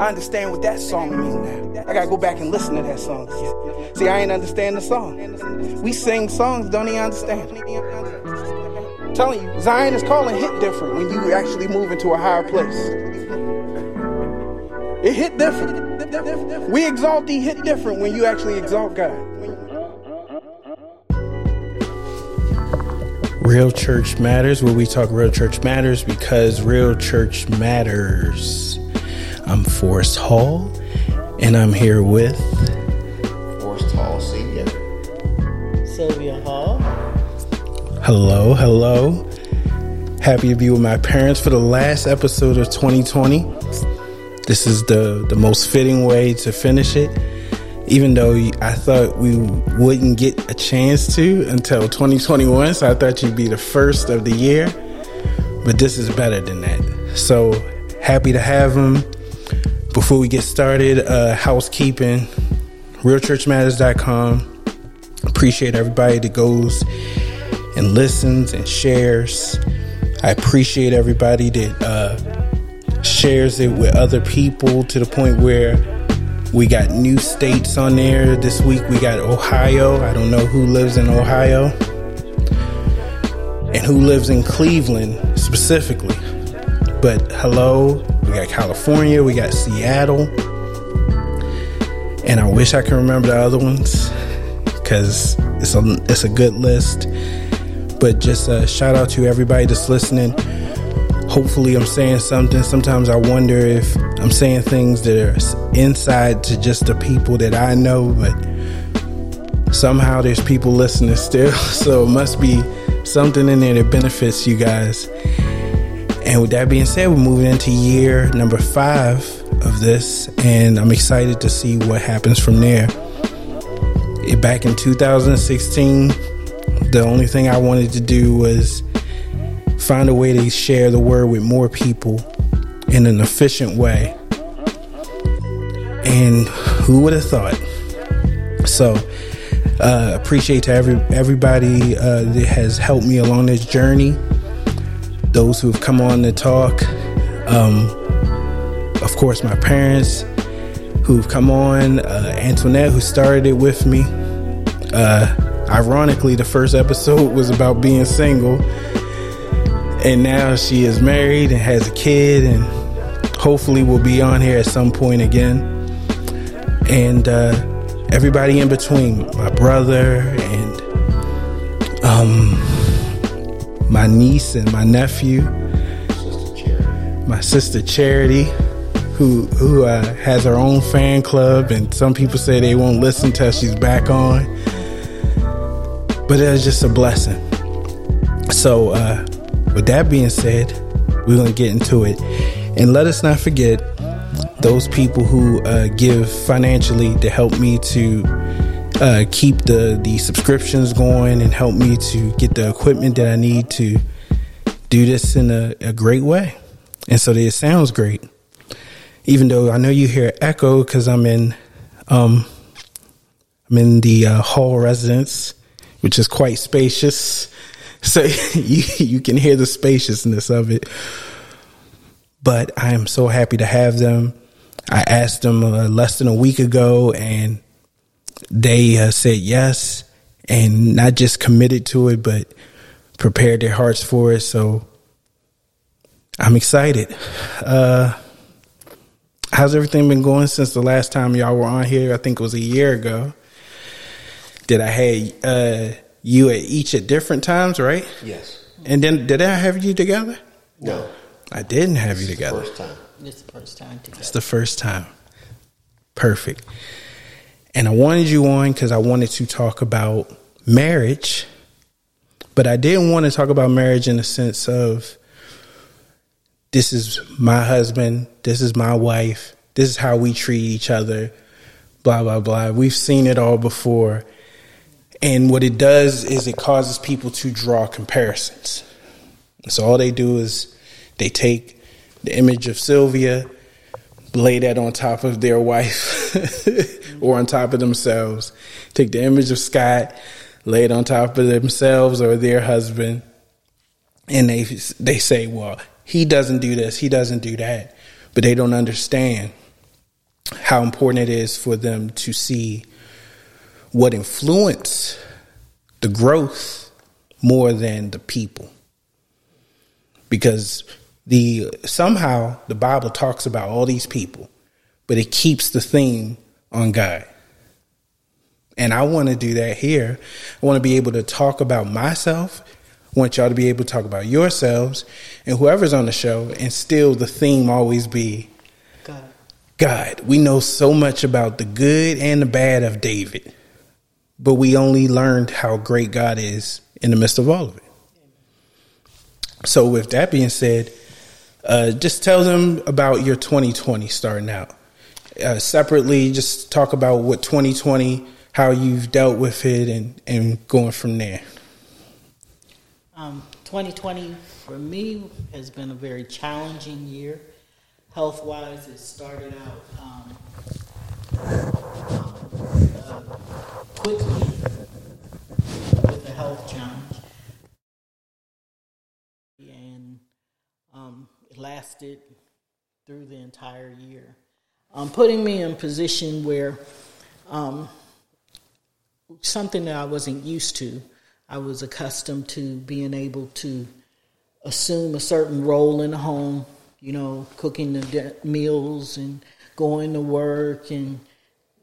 I understand what that song means now. I gotta go back and listen to that song. See, I ain't understand the song. We sing songs, don't even understand. I'm telling you, Zion is calling hit different when you actually move into a higher place. It hit different. We exalt thee hit different when you actually exalt God. Real Church Matters, where we talk Real Church Matters because Real Church Matters. I'm Forrest Hall, and I'm here with Forrest Hall Senior. Sylvia Hall. Hello, hello. Happy to be with my parents for the last episode of 2020. This is the, the most fitting way to finish it, even though I thought we wouldn't get a chance to until 2021. So I thought you'd be the first of the year, but this is better than that. So happy to have them. Before we get started, uh, housekeeping, realchurchmatters.com. Appreciate everybody that goes and listens and shares. I appreciate everybody that uh, shares it with other people to the point where we got new states on there. This week we got Ohio. I don't know who lives in Ohio and who lives in Cleveland specifically. But hello, we got California, we got Seattle, and I wish I could remember the other ones because it's a it's a good list. But just a shout out to everybody that's listening. Hopefully, I'm saying something. Sometimes I wonder if I'm saying things that are inside to just the people that I know, but somehow there's people listening still. So it must be something in there that benefits you guys. And with that being said, we're moving into year number five of this, and I'm excited to see what happens from there. Back in 2016, the only thing I wanted to do was find a way to share the word with more people in an efficient way. And who would have thought? So, uh, appreciate to every everybody uh, that has helped me along this journey those who have come on to talk. Um, of course, my parents who've come on, uh, Antoinette who started it with me. Uh, ironically, the first episode was about being single, and now she is married and has a kid, and hopefully will be on here at some point again. And uh, everybody in between, my brother and my niece and my nephew, my sister Charity, who who uh, has her own fan club, and some people say they won't listen till she's back on. But it was just a blessing. So, uh, with that being said, we're gonna get into it, and let us not forget those people who uh, give financially to help me to uh, keep the the subscriptions going and help me to get the equipment that I need to do this in a, a great way, and so it sounds great. Even though I know you hear echo because I'm in um, I'm in the uh, hall residence, which is quite spacious, so you you can hear the spaciousness of it. But I am so happy to have them. I asked them uh, less than a week ago, and they uh, said yes and not just committed to it, but prepared their hearts for it. So I'm excited. Uh, how's everything been going since the last time y'all were on here? I think it was a year ago. Did I have uh, you at each at different times, right? Yes. And then did I have you together? No. I didn't have you together. First time. This the first time together. It's the first time. Perfect. And I wanted you on because I wanted to talk about marriage, but I didn't want to talk about marriage in the sense of this is my husband, this is my wife, this is how we treat each other, blah, blah, blah. We've seen it all before. And what it does is it causes people to draw comparisons. So all they do is they take the image of Sylvia, lay that on top of their wife or on top of themselves. Take the image of Scott, lay it on top of themselves or their husband, and they they say, "Well, he doesn't do this, he doesn't do that," but they don't understand how important it is for them to see what influence the growth more than the people. Because the somehow the Bible talks about all these people, but it keeps the theme on God. And I want to do that here. I want to be able to talk about myself. I want y'all to be able to talk about yourselves and whoever's on the show, and still the theme always be God. God. We know so much about the good and the bad of David, but we only learned how great God is in the midst of all of it. So, with that being said, uh, just tell them about your 2020 starting out. Uh, separately, just talk about what 2020, how you've dealt with it, and, and going from there. Um, 2020 for me has been a very challenging year. Health wise, it started out um, uh, quickly with a health challenge. And um, lasted through the entire year. Um, putting me in a position where um, something that I wasn't used to. I was accustomed to being able to assume a certain role in the home, you know, cooking the de- meals and going to work. And,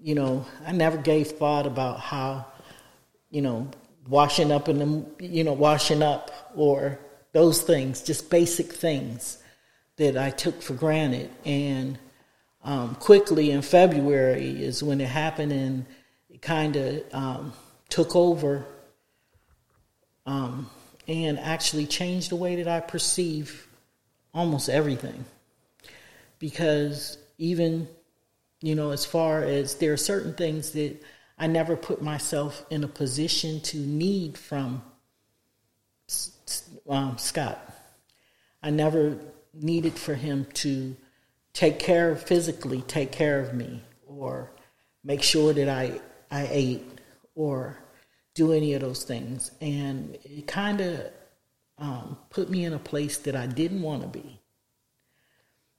you know, I never gave thought about how, you know, washing up in the, you know, washing up or those things, just basic things that I took for granted. And um, quickly in February is when it happened and it kind of um, took over um, and actually changed the way that I perceive almost everything. Because even, you know, as far as there are certain things that I never put myself in a position to need from um, Scott. I never needed for him to take care of physically, take care of me, or make sure that I I ate, or do any of those things. And it kind of um, put me in a place that I didn't want to be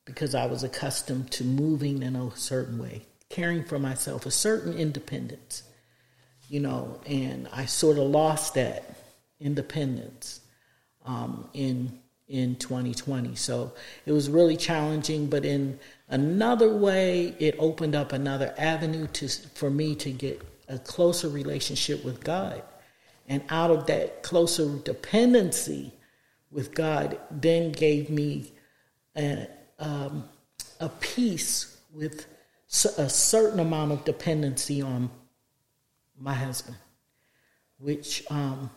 because I was accustomed to moving in a certain way, caring for myself, a certain independence, you know, and I sort of lost that independence um, in in 2020. So it was really challenging, but in another way, it opened up another avenue to for me to get a closer relationship with God. And out of that closer dependency with God, then gave me a, um, a peace with a certain amount of dependency on my husband, which um,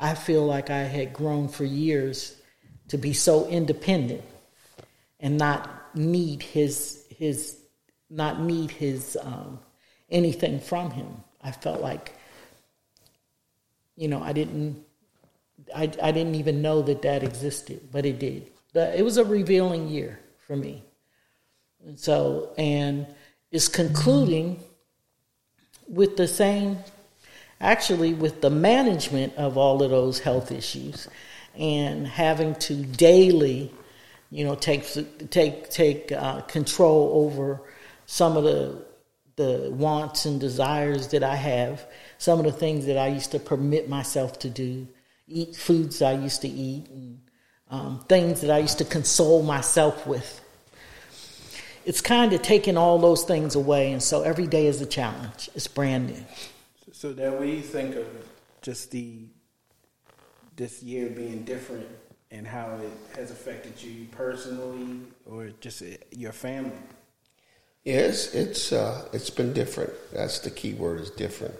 I feel like I had grown for years to be so independent and not need his his not need his um, anything from him. I felt like, you know, I didn't, I, I didn't even know that that existed, but it did. But It was a revealing year for me. And so, and it's concluding with the same, actually, with the management of all of those health issues and having to daily, you know, take take take uh, control over some of the the wants and desires that I have, some of the things that I used to permit myself to do, eat foods I used to eat, and um, things that I used to console myself with. It's kind of taking all those things away, and so every day is a challenge. It's brand new. So that we think of just the this year being different and how it has affected you personally or just your family. Yes, it's uh, it's been different. That's the key word is different.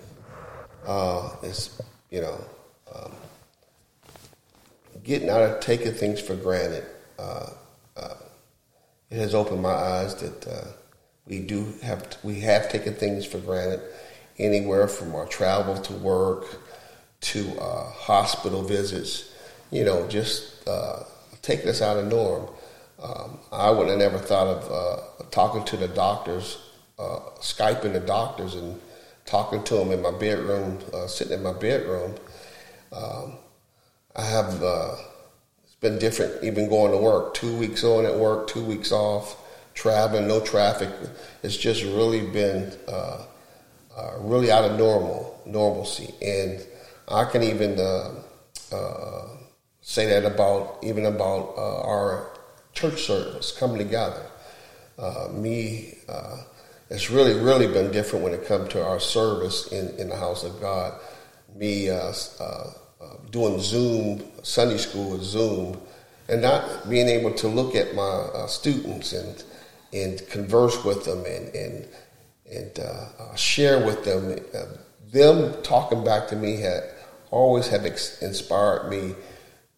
Uh, it's you know um, getting out of taking things for granted. Uh, uh it has opened my eyes that uh, we do have we have taken things for granted. Anywhere from our travel to work to uh, hospital visits, you know, just taking us out of norm. Um, I would have never thought of uh, talking to the doctors, uh, Skyping the doctors and talking to them in my bedroom, uh, sitting in my bedroom. Um, I have, uh, it's been different even going to work, two weeks on at work, two weeks off, traveling, no traffic. It's just really been uh, really out of normal normalcy, and I can even uh, uh say that about even about uh, our church service coming together. Me, it's really really been different when it comes to our service in, in the house of God. Me doing Zoom Sunday school with Zoom, and not being able to look at my students and and converse with them and and and uh, uh, share with them. Uh, them talking back to me had always have ex- inspired me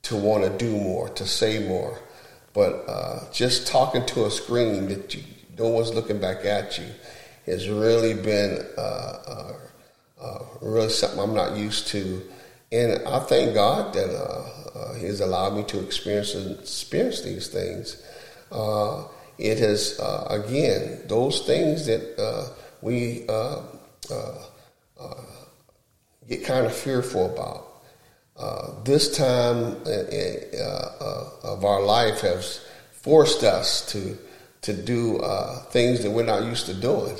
to want to do more, to say more. But uh, just talking to a screen that you, no one's looking back at you has really been uh, uh, really something I'm not used to. And I thank God that He has allowed me to experience experience these things it has uh, again those things that uh, we uh, uh, uh get kind of fearful about. this time of our life has forced us to to do things that we're not used to doing,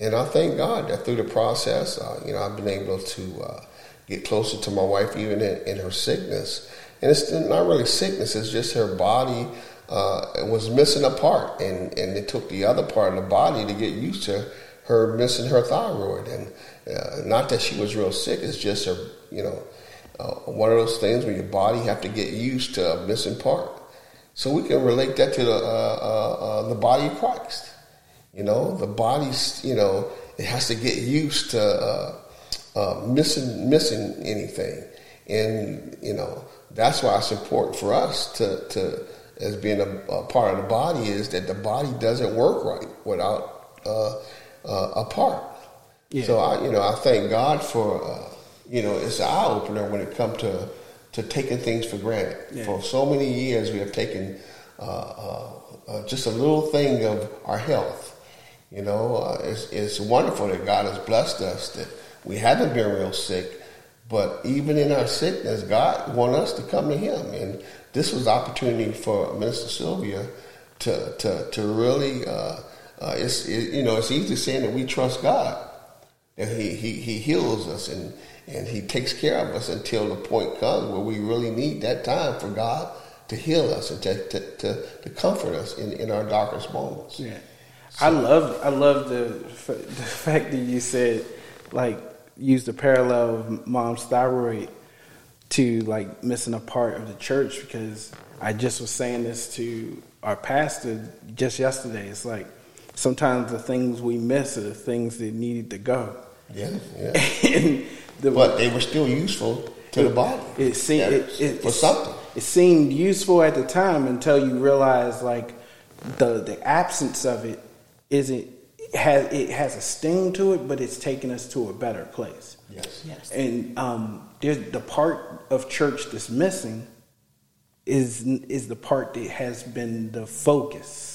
and I thank God that through the process, you know, I've been able to get closer to my wife even in, in her sickness. And it's not really sickness; it's just her body uh, was missing a part, and, and it took the other part of the body to get used to her missing her thyroid. And uh, not that she was real sick; it's just her, you know, uh, one of those things where your body have to get used to a missing part. So we can relate that to the uh, uh, uh, the body of Christ. You know, the body's, you know, it has to get used to missing missing anything, and you know that's why it's important for us to to as being a, a, part of the body is that the body doesn't work right without uh, uh, a part. Yeah. So I, you know, I thank God for, uh, you know, it's an eye opener when it comes to to taking things for granted. Yeah. For so many years, we have taken uh, uh, uh, just a little thing of our health. You know, it's, it's wonderful that God has blessed us that we haven't been real sick, but even in our sickness, God wants us to come to Him and this was opportunity for Minister Sylvia to to to really. Uh, it's it, you know it's easy saying that we trust God, and he, he he heals us and and he takes care of us until the point comes where we really need that time for God to heal us and to to, to, to comfort us in, in our darkest moments. Yeah, so. I love I love the the fact that you said like use the parallel of mom's thyroid to like missing a part of the church because I just was saying this to our pastor just yesterday. It's like sometimes the things we miss are the things that needed to go. Yeah, yeah. the, but they were still useful to it, the body. It seemed yeah, it, it, for something. It seemed useful at the time until you realize like the the absence of it isn't it has it has a sting to it, but it's taking us to a better place. Yes. Yes. And um, there's the part of church that's missing is is the part that has been the focus,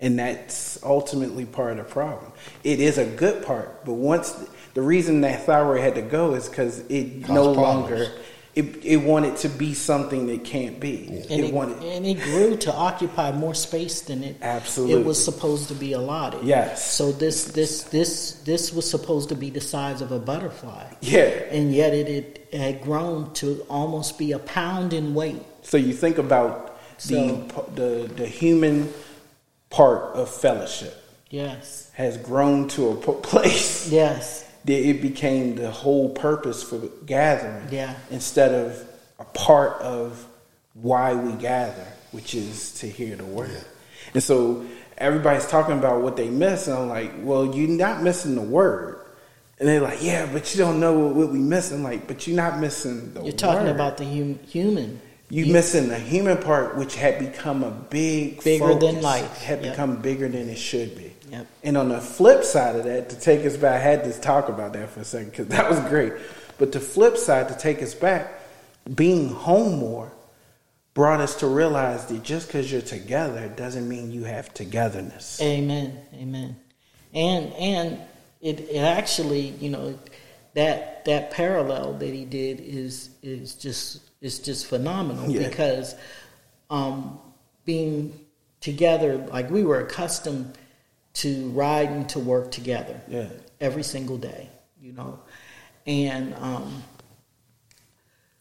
and that's ultimately part of the problem. It is a good part, but once the reason that thyroid had to go is because it Cause no problems. longer it, it wanted to be something that can't be. Yeah. And, it, it wanted, and it grew to occupy more space than it absolutely it was supposed to be allotted. Yes. So this this this this was supposed to be the size of a butterfly. Yeah. And yet it, it had grown to almost be a pound in weight. So you think about so, the the the human part of fellowship. Yes. Has grown to a place. Yes That it became the whole purpose for gathering. Yeah. Instead of a part of why we gather, which is to hear the word. Yeah. And so everybody's talking about what they miss, and I'm like, well, you're not missing the word. And they're like, yeah, but you don't know what we miss. I'm like, but you're not missing the You're talking word. about the hum- human. You missing the human part, which had become a big bigger focus, than life, had yep. become bigger than it should be. Yep. And on the flip side of that, to take us back, I had to talk about that for a second because that was great. But the flip side, to take us back, being home more brought us to realize that just because you're together doesn't mean you have togetherness. Amen. Amen. And and it, it actually, you know, that that parallel that he did is is just is just phenomenal yeah. because um, being together. Like we were accustomed to riding to work together. Yeah. Every single day, you know, and um,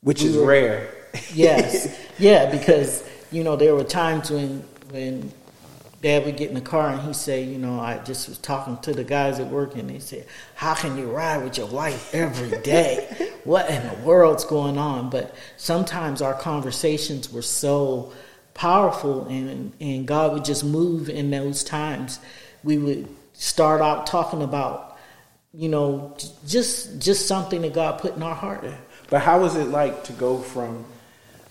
Which We is were- rare. yes, yeah, because you know there were times when when Dad would get in the car and he'd say, you know, I just was talking to the guys at work and they said, how can you ride with your wife every day? what in the world's going on? But sometimes our conversations were so powerful and and God would just move in those times. We would start out talking about, you know, just just something that God put in our heart. But how was it like to go from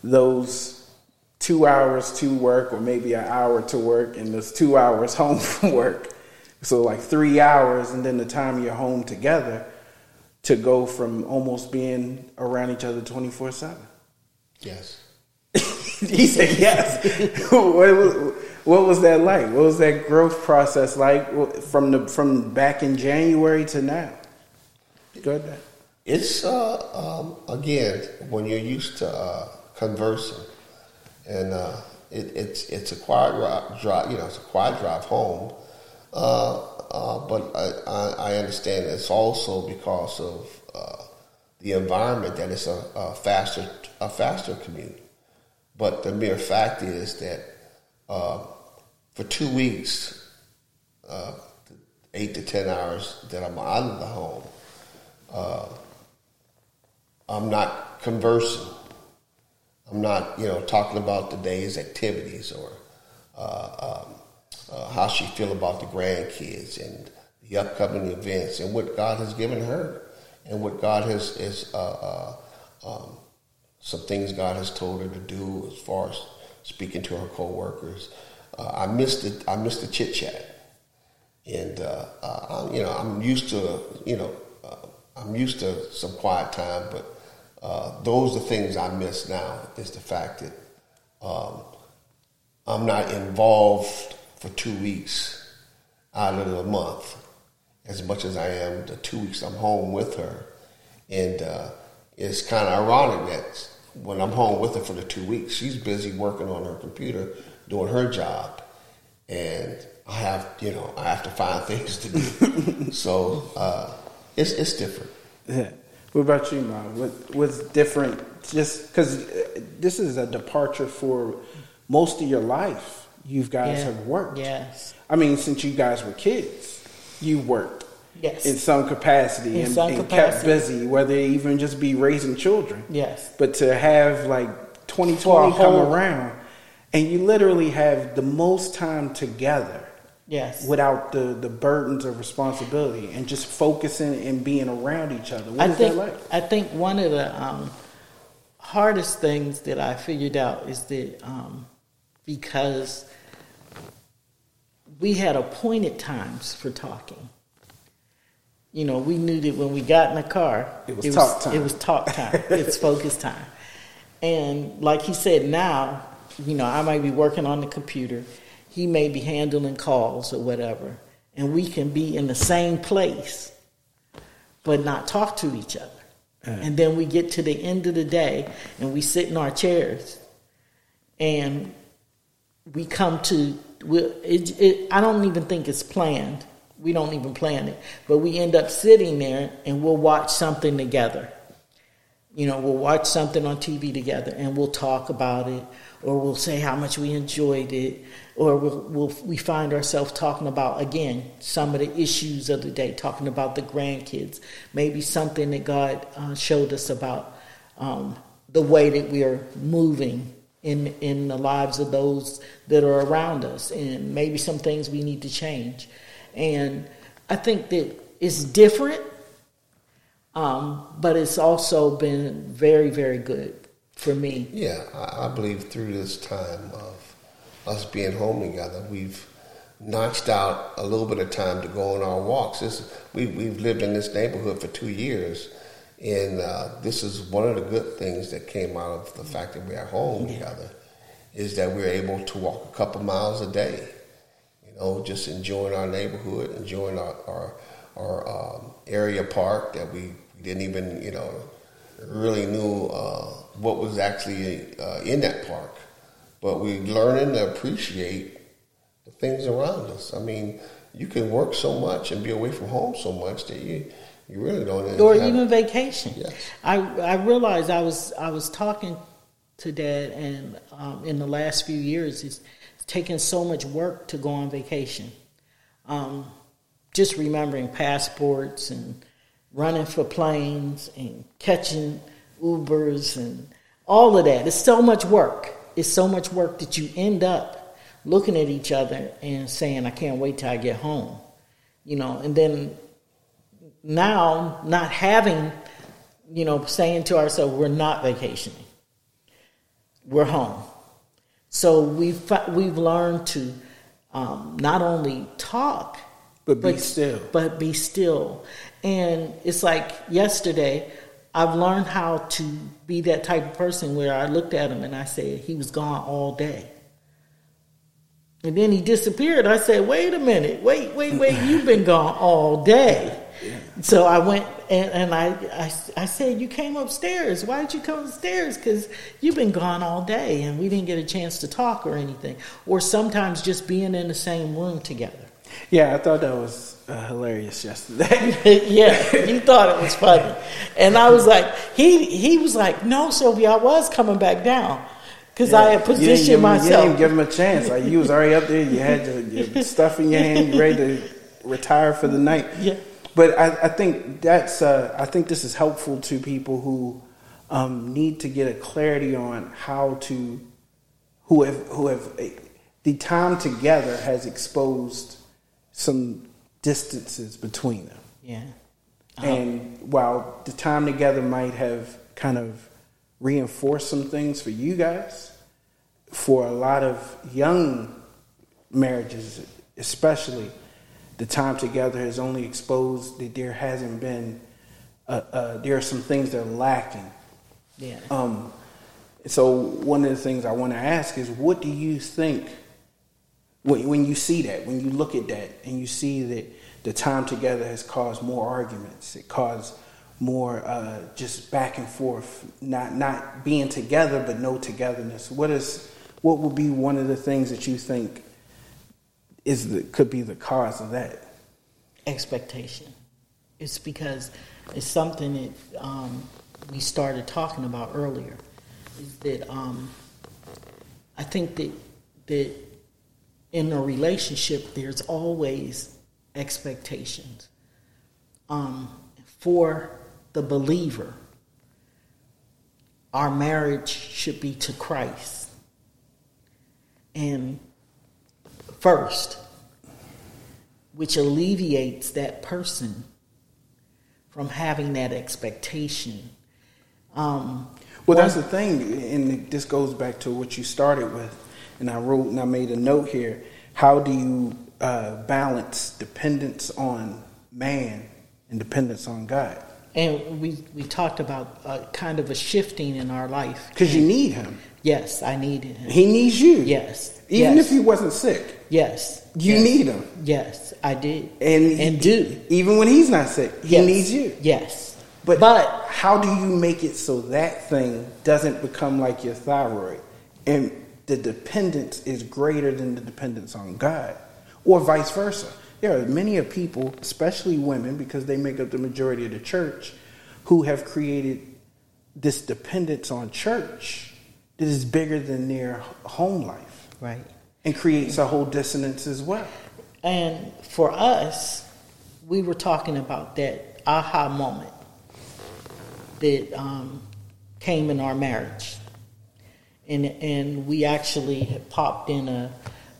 those two hours to work, or maybe an hour to work, and those two hours home from work? So, like three hours, and then the time you're home together to go from almost being around each other 24 7. Yes. he said yes. what, was, what was that like? What was that growth process like from the from back in January to now? Go ahead. It's uh, um, again when you're used to uh, conversing, and uh, it, it's it's a quiet drive. You know, it's a quiet drive home. Uh, uh, but I, I, understand it's also because of uh, the environment that it's a, a faster a faster commute. But the mere fact is that uh, for two weeks, eight to ten hours that I'm out of the home, I'm not conversing. I'm not, you know, talking about the day's activities or uh, um, uh, how she feel about the grandkids and the upcoming events and what God has given her and what God has is uh, uh, um, some things God has told her to do as far as speaking to her coworkers. Uh, I missed it. I missed the chit chat, and uh, I, you know I'm used to you know I'm used to some quiet time, but uh, those are things I miss now. Is the fact that um, I'm not involved for two weeks out of the month as much as I am the two weeks I'm home with her, and uh, it's kind of ironic that when I'm home with her for the two weeks, she's busy working on her computer, doing her job, and I have, you know, I have to find things to do. so uh, it's it's different. Yeah. What about you, Mom? What what's different? Just because uh, this is a departure for most of your life. You guys Yeah. have worked. Yes. I mean, since you guys were kids, you worked Yes. in some capacity In and, some and kept busy, whether it even just be raising children. Yes. But to have like 2020 come around, and you literally have the most time together Yes. without the, the burdens of responsibility and just focusing and being around each other. What I is think that like? I think one of the um, hardest things that I figured out is that um, because we had appointed times for talking. You know, we knew that when we got in the car, It was talk time. It was talk time. it's focus time. And like he said, now, you know, I might be working on the computer. He may be handling calls or whatever. And we can be in the same place, but not talk to each other. And then we get to the end of the day and we sit in our chairs and we come to, we, it, it, I don't even think it's planned. We don't even plan it. But we end up sitting there and we'll watch something together. You know, we'll watch something on TV together and we'll talk about it, or we'll say how much we enjoyed it, or we'll, we'll we find ourselves talking about again some of the issues of the day, talking about the grandkids, maybe something that God uh, showed us about um, the way that we are moving in in the lives of those that are around us, and maybe some things we need to change. And I think that it's different um, but it's also been very, very good for me. Yeah, I, I believe through this time of us being home together, we've notched out a little bit of time to go on our walks. This, we, we've lived in this neighborhood for two years, and uh, this is one of the good things that came out of the fact that we're home together, is that we're able to walk a couple miles a day. You know, just enjoying our neighborhood, enjoying our our, our um, area park that we didn't even you know really knew uh, what was actually uh, in that park. But we're learning to appreciate the things around us. I mean, you can work so much and be away from home so much that you you really don't. Or even vacation. Yes. I I realized I was I was talking to Dad, and um, in the last few years, it's, it's taken so much work to go on vacation. Um, just remembering passports and running for planes and catching Ubers and all of that. It's so much work. It's so much work that you end up looking at each other and saying, I can't wait till I get home. You know, and then now not having, you know, saying to ourselves, we're not vacationing. We're home. So we've, we've learned to um, not only talk, but be still. But be still. And it's like yesterday, I've learned how to be that type of person where I looked at him and I said, he was gone all day. And then he disappeared. I said, wait a minute, wait, wait, wait, you've been gone all day. So I went and, and I, I, I said, You came upstairs. Why did you come upstairs? Because you've been gone all day and we didn't get a chance to talk or anything. Or sometimes just being in the same room together. Yeah, I thought that was uh, hilarious yesterday. yeah, you thought it was funny, and I was like, he he was like, no, Sylvia, I was coming back down because yeah. I had positioned you myself. You didn't give him a chance. Like you was already up there. You had your, your stuff in your hand. You ready to retire for the night. Yeah. But I, I think that's uh, I think this is helpful to people who um, need to get a clarity on how to who have who have the time together has exposed some distances between them. Yeah. Uh-huh. And while the time together might have kind of reinforced some things for you guys, for a lot of young marriages, especially, the time together has only exposed that there hasn't been, uh, uh, there are some things that are lacking. Yeah. Um, so one of the things I want to ask is, what do you think when, when you see that, when you look at that, and you see that the time together has caused more arguments, it caused more uh, just back and forth, not not being together but no togetherness. What is what would be one of the things that you think is the, could be the cause of that? Expectation. It's because it's something that um, we started talking about earlier. Is that um, I think that that in a relationship there's always expectations. Um, for the believer, our marriage should be to Christ. And first, which alleviates that person from having that expectation. Um, well, that's the thing, and this goes back to what you started with, and I wrote and I made a note here. How do you uh, balance dependence on man and dependence on God? And we, we talked about uh, kind of a shifting in our life. Because you need him. Yes, I needed him. He needs you. Yes. Even yes. if he wasn't sick. Yes. You yes. need him. Yes, I did. And, and do. Even when he's not sick, he yes. needs you. Yes. But, but how do you make it so that thing doesn't become like your thyroid and the dependence is greater than the dependence on God? Or vice versa. There are many of people, especially women, because they make up the majority of the church, who have created this dependence on church that is bigger than their home life. Right. And creates a whole dissonance as well. And for us, we were talking about that aha moment that um, came in our marriage. And, and we actually had popped in a,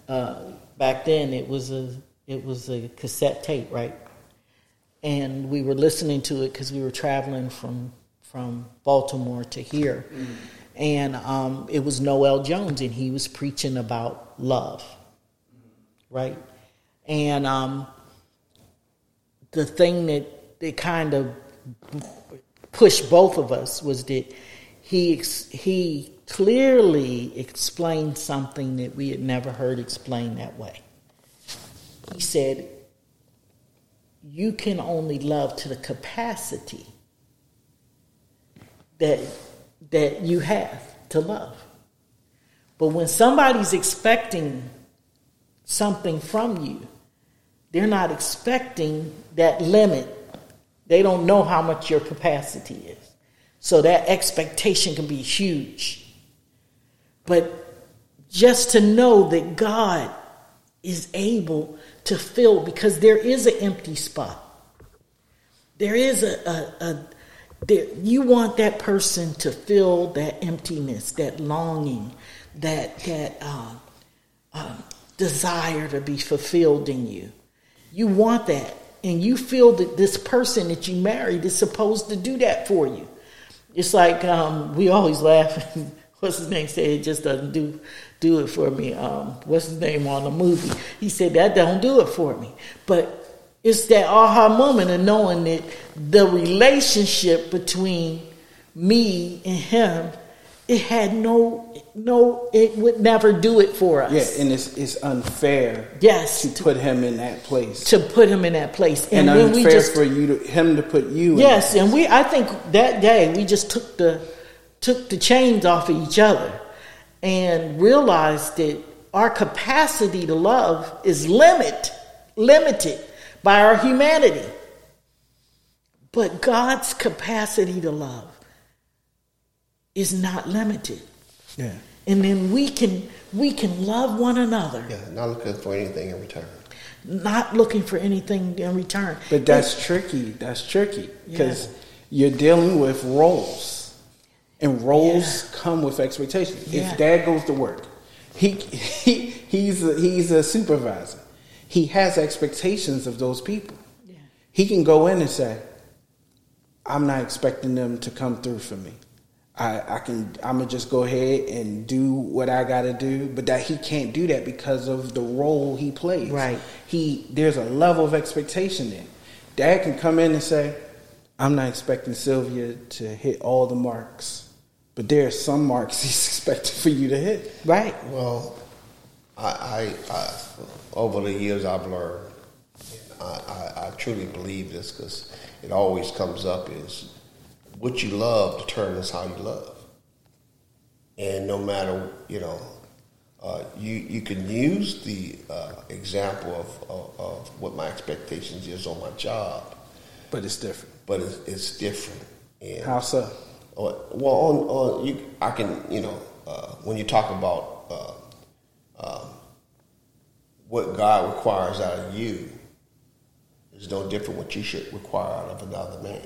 uh, back then it was a, it was a cassette tape, right? And we were listening to it because we were traveling from, from Baltimore to here. Mm-hmm. And um, it was Noel Jones, and he was preaching about love, right? And um, the thing that, that kind of pushed both of us was that he he clearly explained something that we had never heard explained that way. He said, "You can only love to the capacity that that you have to love. But when somebody's expecting something from you, they're not expecting that limit. They don't know how much your capacity is. So that expectation can be huge. But just to know that God is able to fill, because there is an empty spot. There is a, a, a there, you want that person to fill that emptiness, that longing, that that uh, uh, desire to be fulfilled in you. You want that, and you feel that this person that you married is supposed to do that for you. It's like um, we always laugh. What's his name? Say it just doesn't do do it for me. Um, what's his name on the movie? He said that don't do it for me. But it's that aha moment of knowing that the relationship between me and him, it had no no, it would never do it for us. Yeah, and it's it's unfair. Yes, to, to put him in that place. To put him in that place, and, and unfair we just, for you to him to put you. Yes, and we. I think that day we just took the took the chains off of each other, and realized that our capacity to love is limit limited by our humanity, but God's capacity to love is not limited. Yeah. And then we can we can love one another. Yeah, not looking for anything in return. Not looking for anything in return. But that's tricky. That's tricky because yeah. you're dealing with roles, and roles yeah. come with expectations. Yeah. If dad goes to work, he he he's a, he's a supervisor. He has expectations of those people. He can go in and say, "I'm not expecting them to come through for me." I, I can I'm gonna just go ahead and do what I gotta do, but that he can't do that because of the role he plays. Right. He there's a level of expectation there. Dad can come in and say, I'm not expecting Sylvia to hit all the marks, but there are some marks he's expecting for you to hit. Right. Well, I, I, I over the years I've learned, I, I, I truly believe this because it always comes up is what you love determines how you love. And no matter, you know, uh, you you can use the uh, example of, of, of, what my expectations is on my job, but it's different. But it's, it's different. And, How so? Well, on, on you, I can you know uh, when you talk about uh, um, what God requires out of you is no different what you should require out of another man.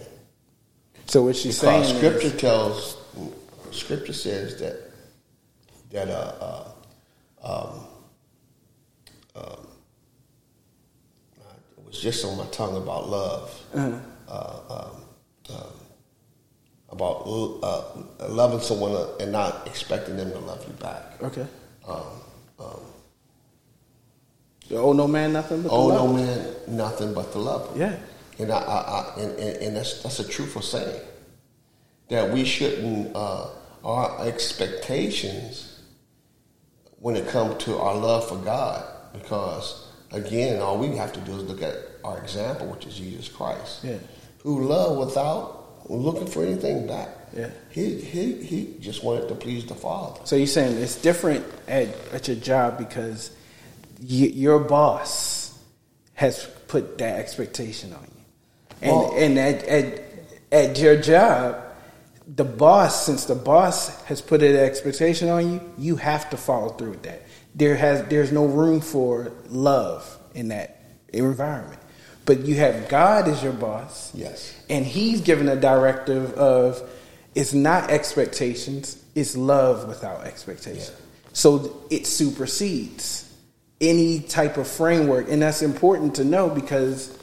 So what she's because saying Scripture is, tells, Scripture says that that uh, uh, um, um, it was just on my tongue about love, uh-huh. uh, um, um about uh, loving someone and not expecting them to love you back. Okay. Um, um, oh no man, nothing but oh no man, nothing but the love. Yeah. And I, I, I and, and, and, that's that's a truthful saying that we shouldn't uh, our expectations when it comes to our love for God, because again, all we have to do is look at our example, which is Jesus Christ, yeah. who loved without looking for anything back. Yeah. He, he, he just wanted to please the Father. So you're saying it's different at, at your job because you, your boss has put that expectation on you. And, well, and at, at, at your job, the boss, since the boss has put an expectation on you, you have to follow through with that. There has there's no room for love in that environment. But you have God as your boss. Yes. And he's given a directive of it's not expectations, it's love without expectation. Yeah. So it supersedes any type of framework. And that's important to know because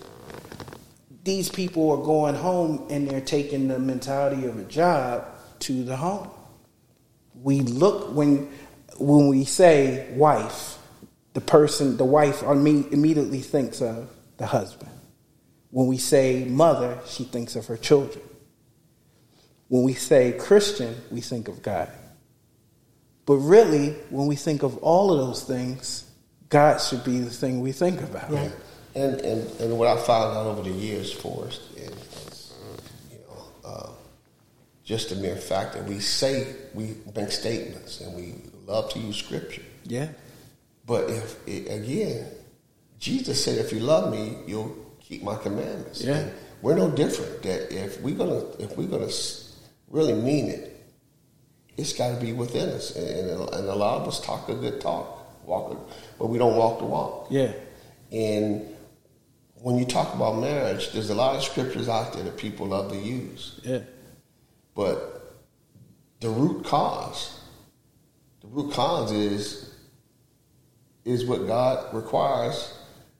these people are going home and they're taking the mentality of a job to the home. We look when when we say wife, the person, the wife immediately thinks of the husband. When we say mother, she thinks of her children. When we say Christian, we think of God. But really, when we think of all of those things, God should be the thing we think about. Right. And, and, and what I found out over the years, Forrest, is, you know, uh, just the mere fact that we say, we make statements and we love to use scripture. Yeah. But if it, again, Jesus said, "If you love me, you'll keep my commandments." Yeah. And we're no different. That if we're gonna if we're gonna really mean it, it's got to be within us. And, and a lot of us talk a good talk, walk, a, but we don't walk the walk. Yeah. And when you talk about marriage, there's a lot of scriptures out there that people love to use. Yeah. But the root cause, the root cause is is what God requires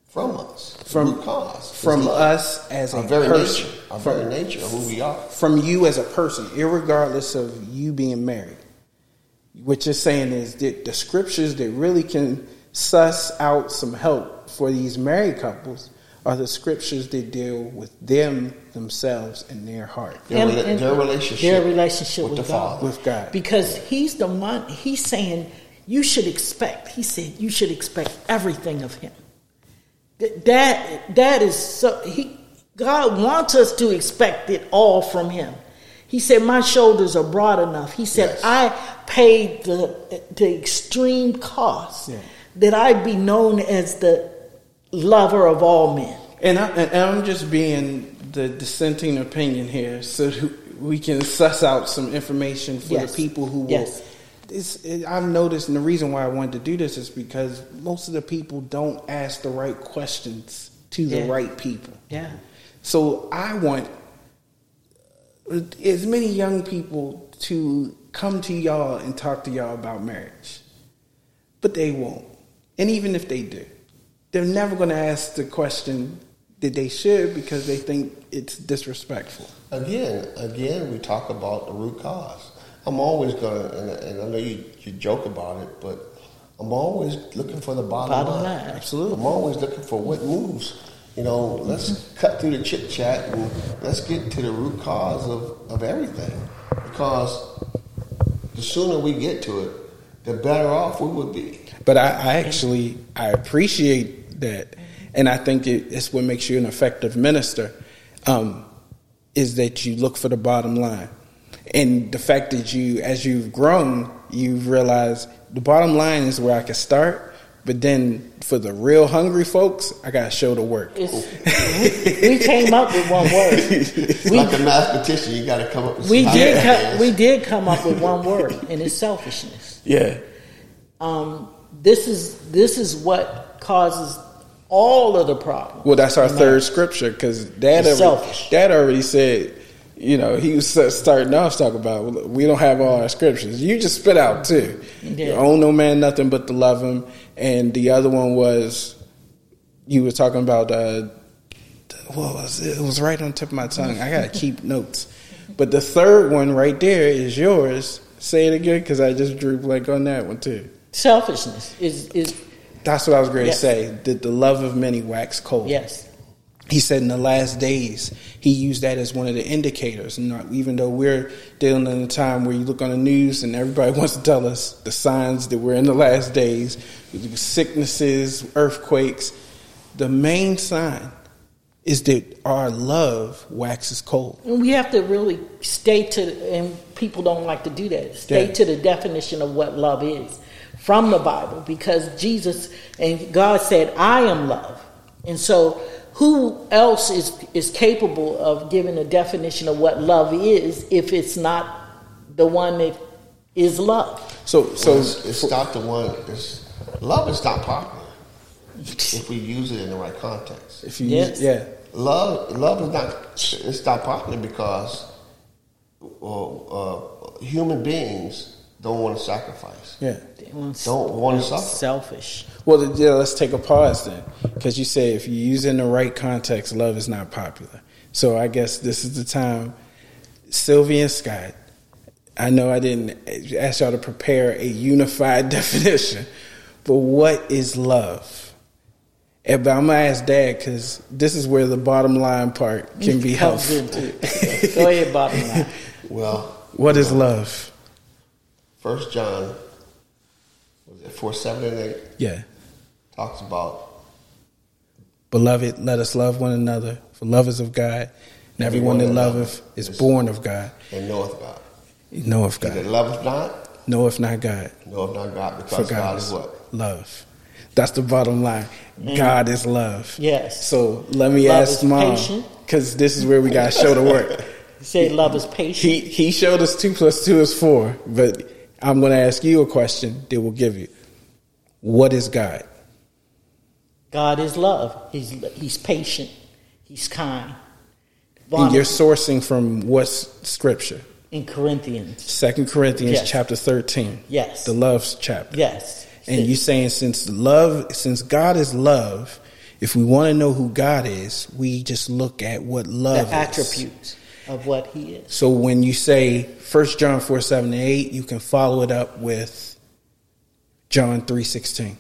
from us. From- root cause from love. us as our a very person. nature, our From- very nature of who we are. From you as a person, irregardless of you being married. What you're saying is that the scriptures that really can suss out some help for these married couples are the scriptures that deal with them themselves and their heart. Their, And- and their relationship, their relationship with, with the God. Father. With God. because he's the one he's saying you should expect he said you should expect everything of him Th- that that is so he god wants us to expect it all from him he said my shoulders are broad enough he said Yes. i paid the the extreme cost Yeah. that i be known as the lover of all men And, I, and I'm just being the dissenting opinion here so we can suss out some information for Yes. the people who will. Yes. It's, it, I've noticed, and the reason why I wanted to do this is because most of the people don't ask the right questions to the right people. yeah So I want uh, as many young people to come to y'all and talk to y'all about marriage, but they won't. And even if they do, they're never going to ask the question that they should because they think it's disrespectful. Again, again, we talk about the root cause. I'm always gonna, and, and I know you, you joke about it, but I'm always looking for the bottom, Bottom line. line. Absolutely. I'm always looking for what moves. You know, let's cut through the chit chat and let's get to the root cause of, of everything. Because the sooner we get to it, the better off we would be. But I, I actually I appreciate that, and I think it, it's what makes you an effective minister. Um, is that you look for the bottom line, and the fact that you, as you've grown, you've realized the bottom line is where I can start. But then for the real hungry folks, I got to show the work. we, we came up with one word It's We- like a mathematician, you got to come up with we did co- we did come up with one word and it's selfishness Yeah, um, this is this is what causes all of the problems Well, that's our third scripture because Dad, already, selfish. Dad already said, you know, he was starting off talking about we don't have all our scriptures. You just spit out two. Yeah. You own no man nothing but to love him, and the other one was you were talking about. Uh, what was it? It was right on the tip of my tongue. I gotta keep notes. But the third one right there is yours. Say it again because I just drew blank on that one too. selfishness is is That's what I was going to Yes. say. That the love of many wax cold. yes He said in the last days, he used that as one of the indicators. And not, even though we're dealing in a time where you look on the news and everybody wants to tell us the signs that we're in the last days, sicknesses, earthquakes, the main sign is that our love waxes cold. and we have to really stay to and people don't like to do that stay Yeah. to the definition of what love is from the bible because jesus and god said i am love and so who else is is capable of giving a definition of what love is if it's not the one that is love So, so So it's, it's not the one. It's, love is not popular if we use it in the right context. if you, Yes. yeah, Love, love is not. It's not popular because uh, uh, human beings don't want to sacrifice. yeah. Don't want to suffer. selfish Well, th- yeah, let's take a pause then, because you say if you use it in the right context, love is not popular. So I guess this is the time. Sylvia and Scott, I know I didn't ask y'all to prepare a unified definition, but what is love? And, but I'm gonna ask Dad because this is where the bottom line part can be Comes helpful. into go ahead bottom line Well, What is love? First John, was it four seven and eight Yeah, talks about beloved, let us love one another, for love is of God, and everyone that loveth is born of God. and knoweth God. knoweth He that loveth not, Knoweth not God. knoweth not God, because God, God is is what love. That's the bottom line. Mm. God is love. Yes. So let me Love ask is mom, because this is where we got to show the work. He said love is patient. He he showed us two plus two is four, but I'm going to ask you a question that will give you. What is God? God is love. He's he's patient. He's kind. And you're sourcing from what scripture? in Corinthians. Second Corinthians Yes. chapter 13. Yes. The love chapter. Yes. And you're saying since love, since God is love, if we want to know who God is, we just look at what the love is. attributes of what he is. So when you say 1 John 4, 7 and 8, you can follow it up with John 3, 16.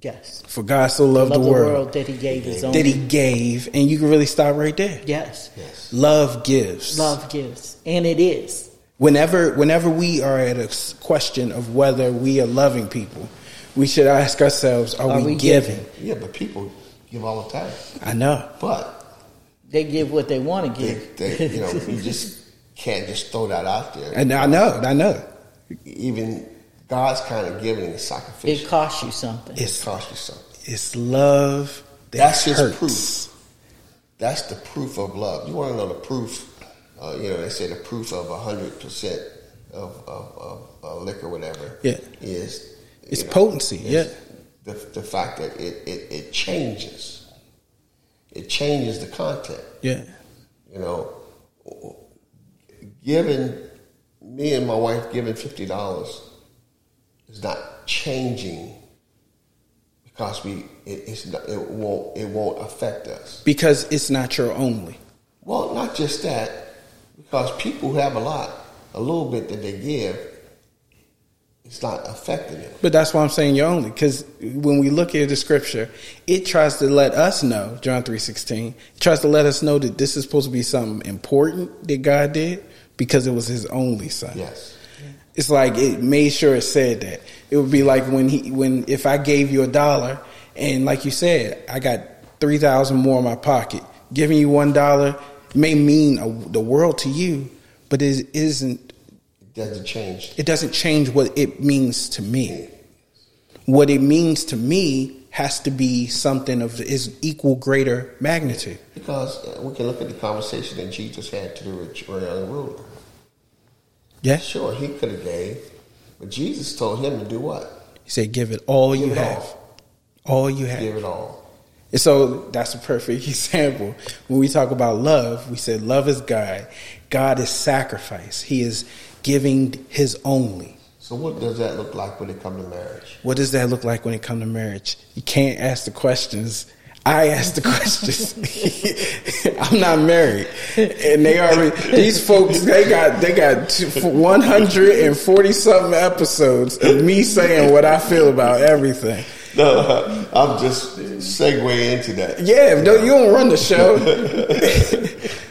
Yes. For God so loved Love the the world, world that he gave his own. that he gave, and you can really stop right there. Yes. Yes. Love gives. Love gives. And it is. Whenever, whenever we are at a question of whether we are loving people, we should ask ourselves, are, Are we, we giving? giving? Yeah, but people give all the time. I know. But They give what they want to they, give. they, you know, you just can't just throw that out there. And I know, I know. Even God's kind of giving is It sacrificial. costs you something. It It's costs you something. it's love that That's just hurts. proof. That's the proof of love. You want to know the proof? Uh, you know, they say the proof of hundred percent of, of, of, of liquor, whatever. Yeah. is It's know, potency, is yeah. The the fact that it, it, it changes. It changes the content. Yeah. You know, giving me and my wife giving fifty dollars is not changing because we it, it's not, it won't it won't affect us. Because it's not your only. Well, not just that, because people who have a lot, a little bit that they give, it's not affecting them. But that's why I'm saying you're only. Because when we look at the scripture, it tries to let us know, John 3.16, it tries to let us know that this is supposed to be something important that God did because it was his only son. Yes. It's like it made sure it said that. It would be like when he when if I gave you a dollar and like you said, I got three thousand more in my pocket. Giving you one dollar may mean a, the world to you, but it isn't. It doesn't change. It doesn't change what it means to me. What it means to me has to be something of is equal greater magnitude. Because uh, we can look at the conversation that Jesus had to the rich young ruler. Yeah, Sure, he could have gave, but Jesus told him to do what? he said, "Give it all you it have, all you have." Give it all. And so that's a perfect example. When we talk about love, we said love is God. God is sacrifice. He is giving his only. So what does that look like when it comes to marriage? What does that look like when it comes to marriage? You can't ask the questions. I ask the questions. I'm not married, and they already these folks they got they got 140 something episodes of me saying what I feel about everything. No, I'm just segue into that. Yeah, no, you don't run the show.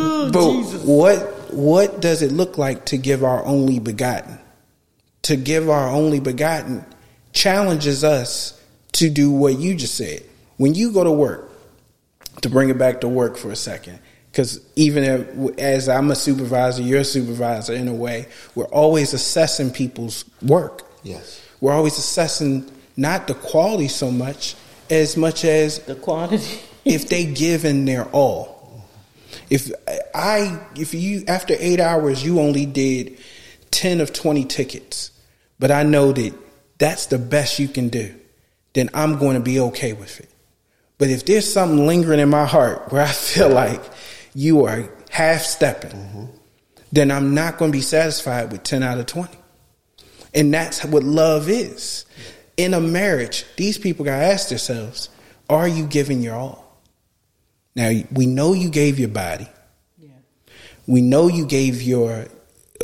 Oh, but what what does it look like to give our only begotten? To give our only begotten challenges us to do what you just said. When you go to work, to bring it back to work for a second, because even if, as I'm a supervisor, you're a supervisor in a way, we're always assessing people's work. Yes. We're always assessing not the quality so much as much as The quantity. if they give in their all. If I, if you, after eight hours, you only did 10 of 20 tickets, but I know that that's the best you can do, then I'm going to be okay with it. But if there's something lingering in my heart where I feel like you are half stepping, mm-hmm. then I'm not going to be satisfied with 10 out of 20. And that's what love is. In a marriage, these people got to ask themselves, are you giving your all? Now, we know you gave your body. Yeah. We know you gave your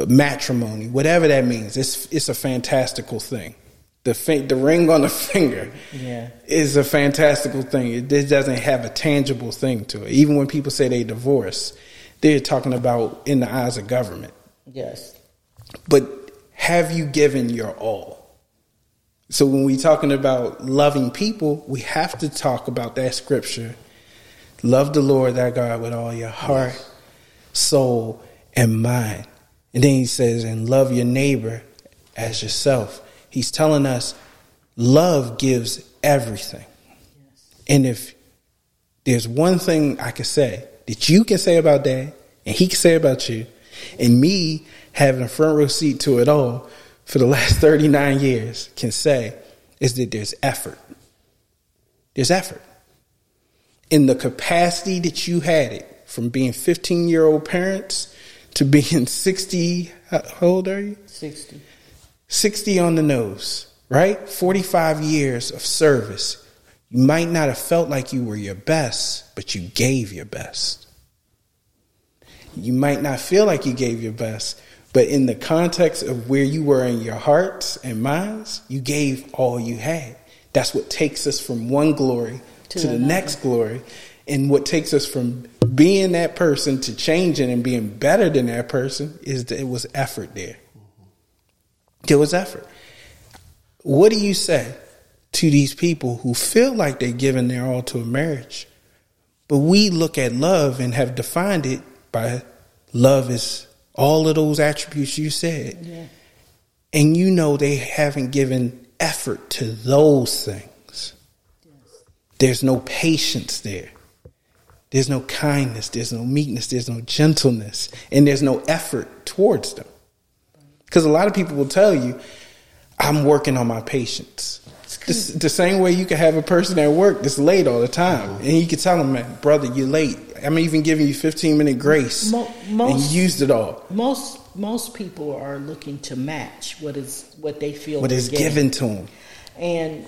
matrimony, whatever that means. It's, it's a fantastical thing. The, fin- the ring on the finger Yeah. is a fantastical thing. It this doesn't have a tangible thing to it. Even when people say they divorce, they're talking about in the eyes of government. Yes. But have you given your all? So when we're talking about loving people, we have to talk about that scripture. Love the Lord thy God with all your heart, soul, and mind. And then he says, and love your neighbor as yourself. He's telling us love gives everything. And if there's one thing I can say that you can say about dad and he can say about you, and me having a front row seat to it all for the last 39 years can say is that there's effort. There's effort. In the capacity that you had it from being 15 year old parents to being 60, how old are you? 60. 60 on the nose, right? 45 years of service. You might not have felt like you were your best, but you gave your best. You might not feel like you gave your best, but in the context of where you were in your hearts and minds, you gave all you had. That's what takes us from one glory to, to the next glory. And what takes us from being that person to changing and being better than that person is that it was effort there. There was effort. What do you say to these people who feel like they're giving their all to a marriage? But we look at love and have defined it by love is all of those attributes you said. Yeah. And you know they haven't given effort to those things. Yes. There's no patience there. There's no kindness, there's no meekness, there's no gentleness, and there's no effort towards them. Because a lot of people will tell you, I'm working on my patience. The same way you can have a person at work that's late all the time, and you can tell them, man, brother, you're late. I'm even giving you 15 minute grace, most, and you used it all. Most most people are looking to match what is what they feel what is getting. given to them, and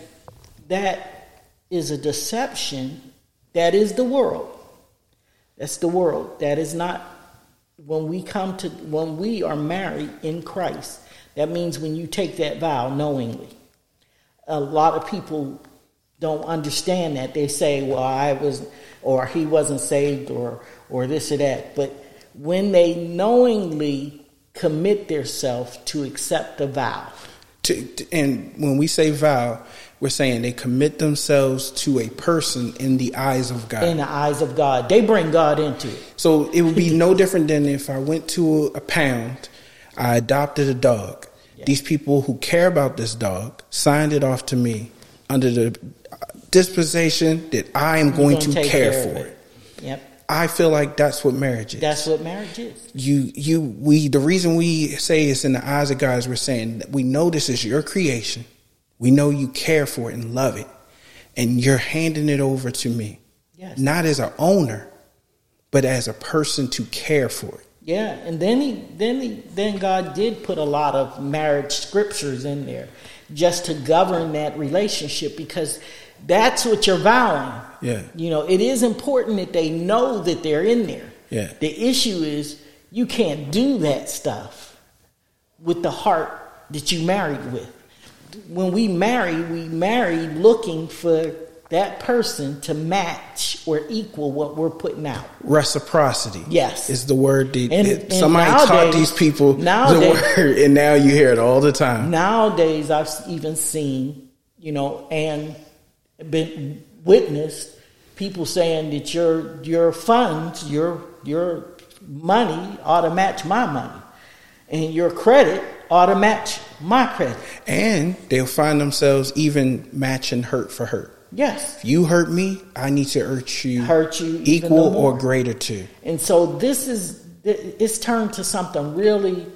that is a deception. That is the world. That's the world. That is not when we come to when we are married in Christ. That means when you take that vow knowingly. A lot of people don't understand that. They say, "Well, I was or he wasn't saved or or this or that." But when they knowingly commit themselves to accept a vow. To, and when we say vow, we're saying they commit themselves to a person in the eyes of God. In the eyes of God. They bring God into it. So it would be no different than if I went to a pound, I adopted a dog. Yeah. These people who care about this dog signed it off to me under the disposition that I am going to care, care for it. it. Yep. I feel like that's what marriage is. That's what marriage is. You, you, we. The reason we say it's in the eyes of God is we're saying we know this is your creation. We know you care for it and love it, and you're handing it over to me, yes. not as an owner, but as a person to care for it. Yeah, and then he, then he, then God did put a lot of marriage scriptures in there, just to govern that relationship because that's what you're vowing. Yeah. You know, it is important that they know that they're in there. Yeah. The issue is you can't do that stuff with the heart that you married with. When we marry, we marry looking for that person to match or equal what we're putting out. Reciprocity. Yes. Is the word that, and, and somebody nowadays, taught these people nowadays, the word, and now you hear it all the time. Nowadays, I've even seen, you know, and been witnessed people saying that your your funds, your your money ought to match my money, and your credit ought to match my credit. And they'll find themselves even matching hurt for hurt. Yes. If you hurt me, I need to hurt you, hurt you equal or greater to. And so this is it's turned to something really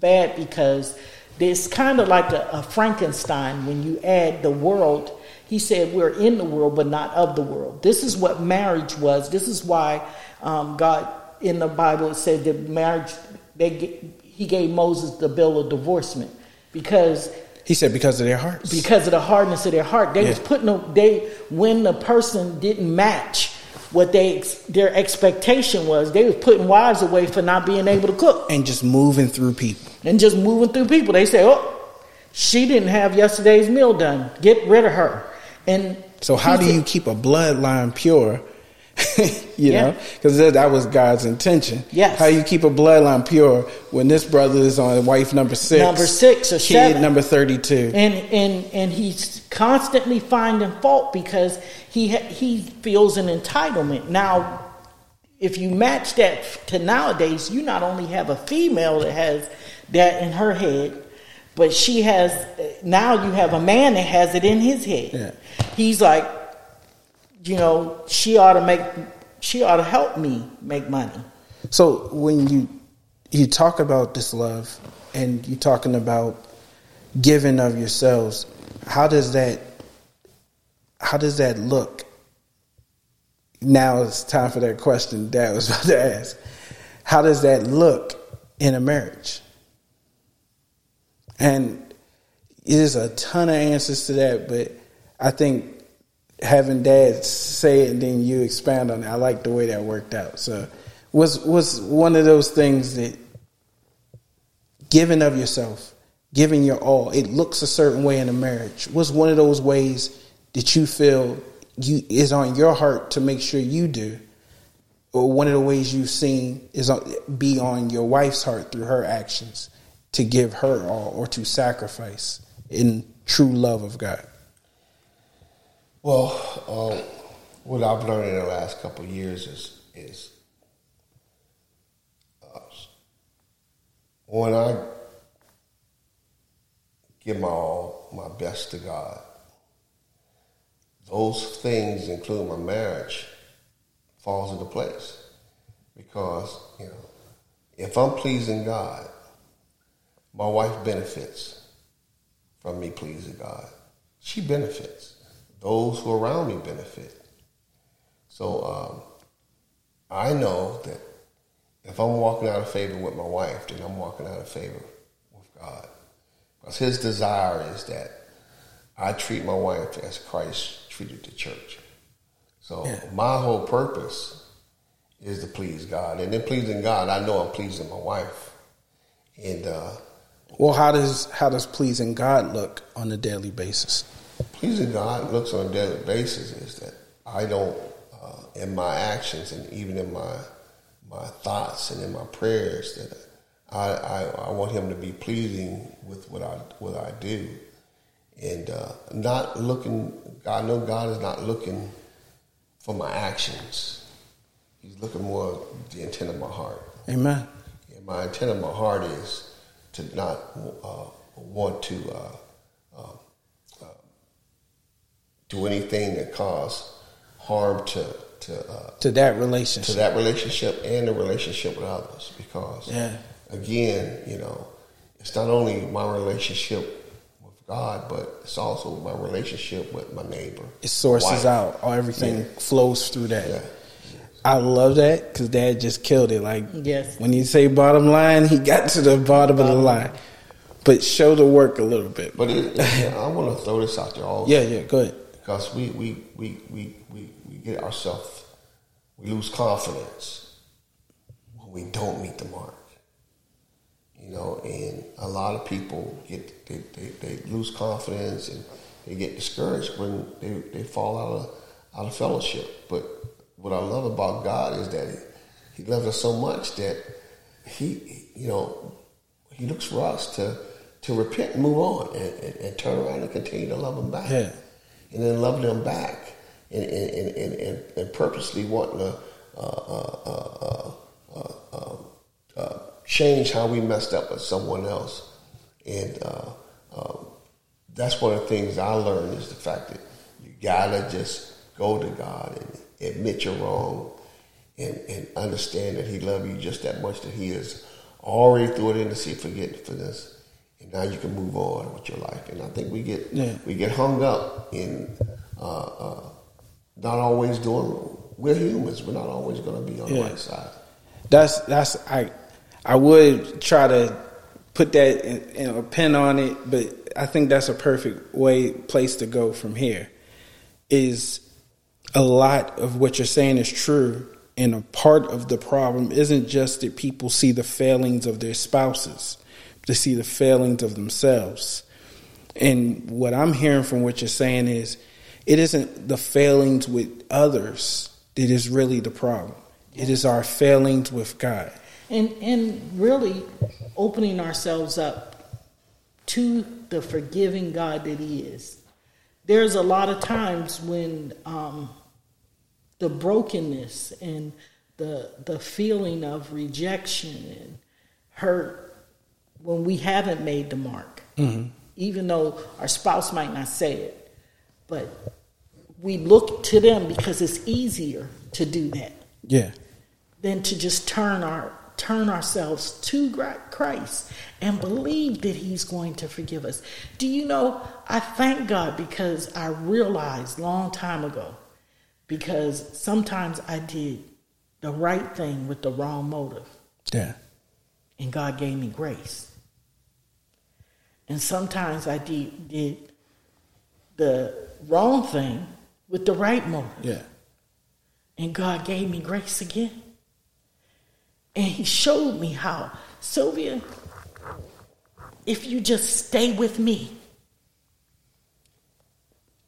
bad because it's kind of like a, a Frankenstein when you add the world he said, We're in the world, but not of the world. This is what marriage was. This is why um, God in the Bible said that marriage, they, he gave Moses the bill of divorcement because. He said because of their hearts. Because of the hardness of their heart. They yeah. was putting, a, they, when the person didn't match what they their expectation was they was putting wives away for not being able to cook and just moving through people and just moving through people they say oh she didn't have yesterday's meal done get rid of her and so, how do you keep a bloodline pure? you yeah. know, because that was God's intention. Yes. How you keep a bloodline pure when this brother is on wife number six, number six or kid seven. number thirty-two, and and and he's constantly finding fault because he he feels an entitlement. Now, if you match that to nowadays, you not only have a female that has that in her head, But she has eh, now you have a man that has it in his head. Yeah. He's like, you know, she ought to make she ought to help me make money. So when you you talk about this love and you're talking about giving of yourselves, how does that how does that look? Now it's time for that question Dad was about to ask. How does that look in a marriage? And there's a ton of answers to that, but I think having dad say it and then you expand on it, I like the way that worked out. So was was one of those things that giving of yourself, giving your all, it looks a certain way in a marriage. Was one of those ways that you feel you is on your heart to make sure you do, or one of the ways you've seen is be on your wife's heart through her actions to give her all or to sacrifice in true love of God. Well, uh, what I've learned in the last couple years is is uh, when I give my all, my best to God, those things, including my marriage, falls into place because you know if I'm pleasing God, my wife benefits from me pleasing God. She benefits. Those who are around me benefit. So um, I know that if I'm walking out of favor with my wife, then I'm walking out of favor with God. Because His desire is that I treat my wife as Christ treated the church. So Yeah. my whole purpose is to please God, and in pleasing God, I know I'm pleasing my wife. And uh, Well, how does how does pleasing God look on a daily basis? Pleasing God looks on a daily basis is that I don't, uh, in my actions and even in my my thoughts and in my prayers, that I, I, I want Him to be pleasing with what I what I do, and uh, not looking. God, know God is not looking for my actions. He's looking more at the intent of my heart. Amen. And my intent of my heart is to not uh, want to uh, uh, do anything that cause harm to to uh, To that relationship, to relationship. that relationship and the relationship with others. Because Yeah. again, you know, it's not only my relationship with God, but it's also my relationship with my neighbor. It sources wife. out. All everything Yeah. flows through that. Yeah. I love that because Dad just killed it. Like Yes. when you say bottom line, he got to the bottom of the line. But show the work a little bit. But it, yeah, I want to throw this out there also. yeah, yeah, go ahead. Because we we, we, we, we we get ourselves we lose confidence when we don't meet the mark. You know and a lot of people get they, they, they lose confidence and they get discouraged when they, they fall out of out of fellowship. But what I love about God is that he, he loves us so much that he you know he looks for us to to repent and move on and, and, and turn around and continue to love him back. Yeah. And then love them back and, and, and, and, and, purposely wanting to uh, uh, uh, uh, uh, uh, change how we messed up with someone else. And uh, um, that's one of the things I learned is the fact that you gotta just go to God and admit you're wrong and, and understand that He loves you just that much that He has already threw it in sea of forgetfulness. And now you can move on with your life. And I think we get Yeah. we get hung up in uh, uh, not always doing. We're humans. We're not always going to be on the right side. That's that's I I would try to put that in, in a pin on it, but I think that's a perfect way place to go from here. Is a lot of what you're saying is true, and a part of the problem isn't just that people see the failings of their spouses, they see the failings of themselves. And what I'm hearing from what you're saying is it isn't the failings with others that is really the problem. It is our failings with God. and and really opening ourselves up to the forgiving God that He is. There's a lot of times when um, the brokenness and the the feeling of rejection and hurt when we haven't made the mark. Mm-hmm. even though our spouse might not say it. But we look to them because it's easier to do that Yeah. than to just turn our turn ourselves to Christ and believe that he's going to forgive us. Do you know I thank God because I realized long time ago because sometimes I did the right thing with the wrong motive Yeah. and God gave me grace. And sometimes I did, did the wrong thing with the right motive Yeah. and God gave me grace again. And He showed me how, Sylvia, if you just stay with me,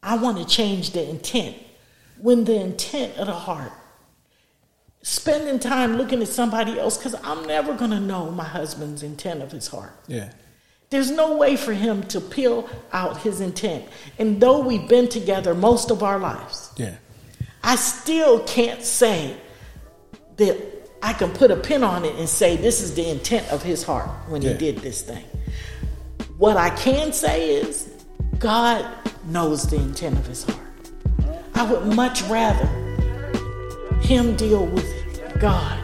I want to change the intent. When the intent of the heart, spending time looking at somebody else, because I'm never going to know my husband's intent of his heart. Yeah. There's no way for him to peel out his intent. And though we've been together most of our lives, Yeah. I still can't say that I can put a pin on it and say this is the intent of his heart when Yeah. he did this thing. What I can say is God knows the intent of his heart. I would much rather him deal with God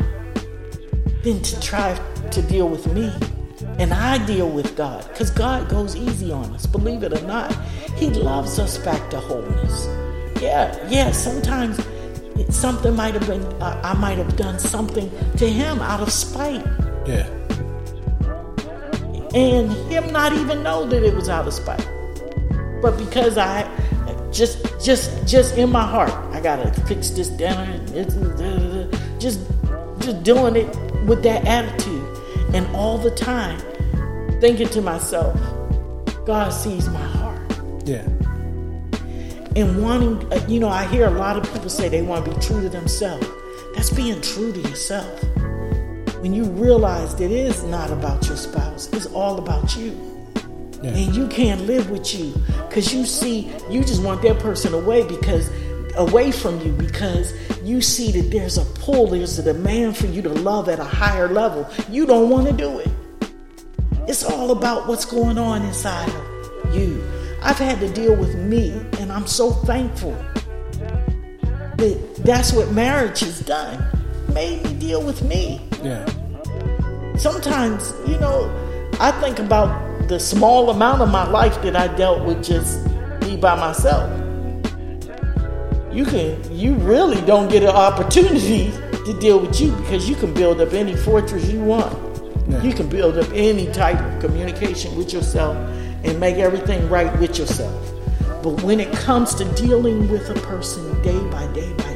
than to try to deal with me. And I deal with God because God goes easy on us. Believe it or not, He loves us back to wholeness. Yeah, yeah. Sometimes something might have been, uh, I might have done something to Him out of spite, Yeah. and Him not even know that it was out of spite. But because I just, just, just in my heart, I gotta fix this dinner. Just, just doing it with that attitude, and all the time thinking to myself, God sees my heart. Yeah. and wanting, uh, you know, I hear a lot of people say they want to be true to themselves. That's being true to yourself. When you realize that it is not about your spouse, it's all about you. Yeah. And you can't live with you because you see, you just want that person away because, away from you because you see that there's a pull, there's a demand for you to love at a higher level. You don't want to do it. It's all about what's going on inside of you. I've had to deal with me, and I'm so thankful that that's what marriage has done. Made me deal with me. Yeah. Sometimes, you know, I think about the small amount of my life that I dealt with just me by myself. You can, you really don't get an opportunity to deal with you because you can build up any fortress you want. Yeah. You can build up any type of communication with yourself and make everything right with yourself. But when it comes to dealing with a person day by day by day,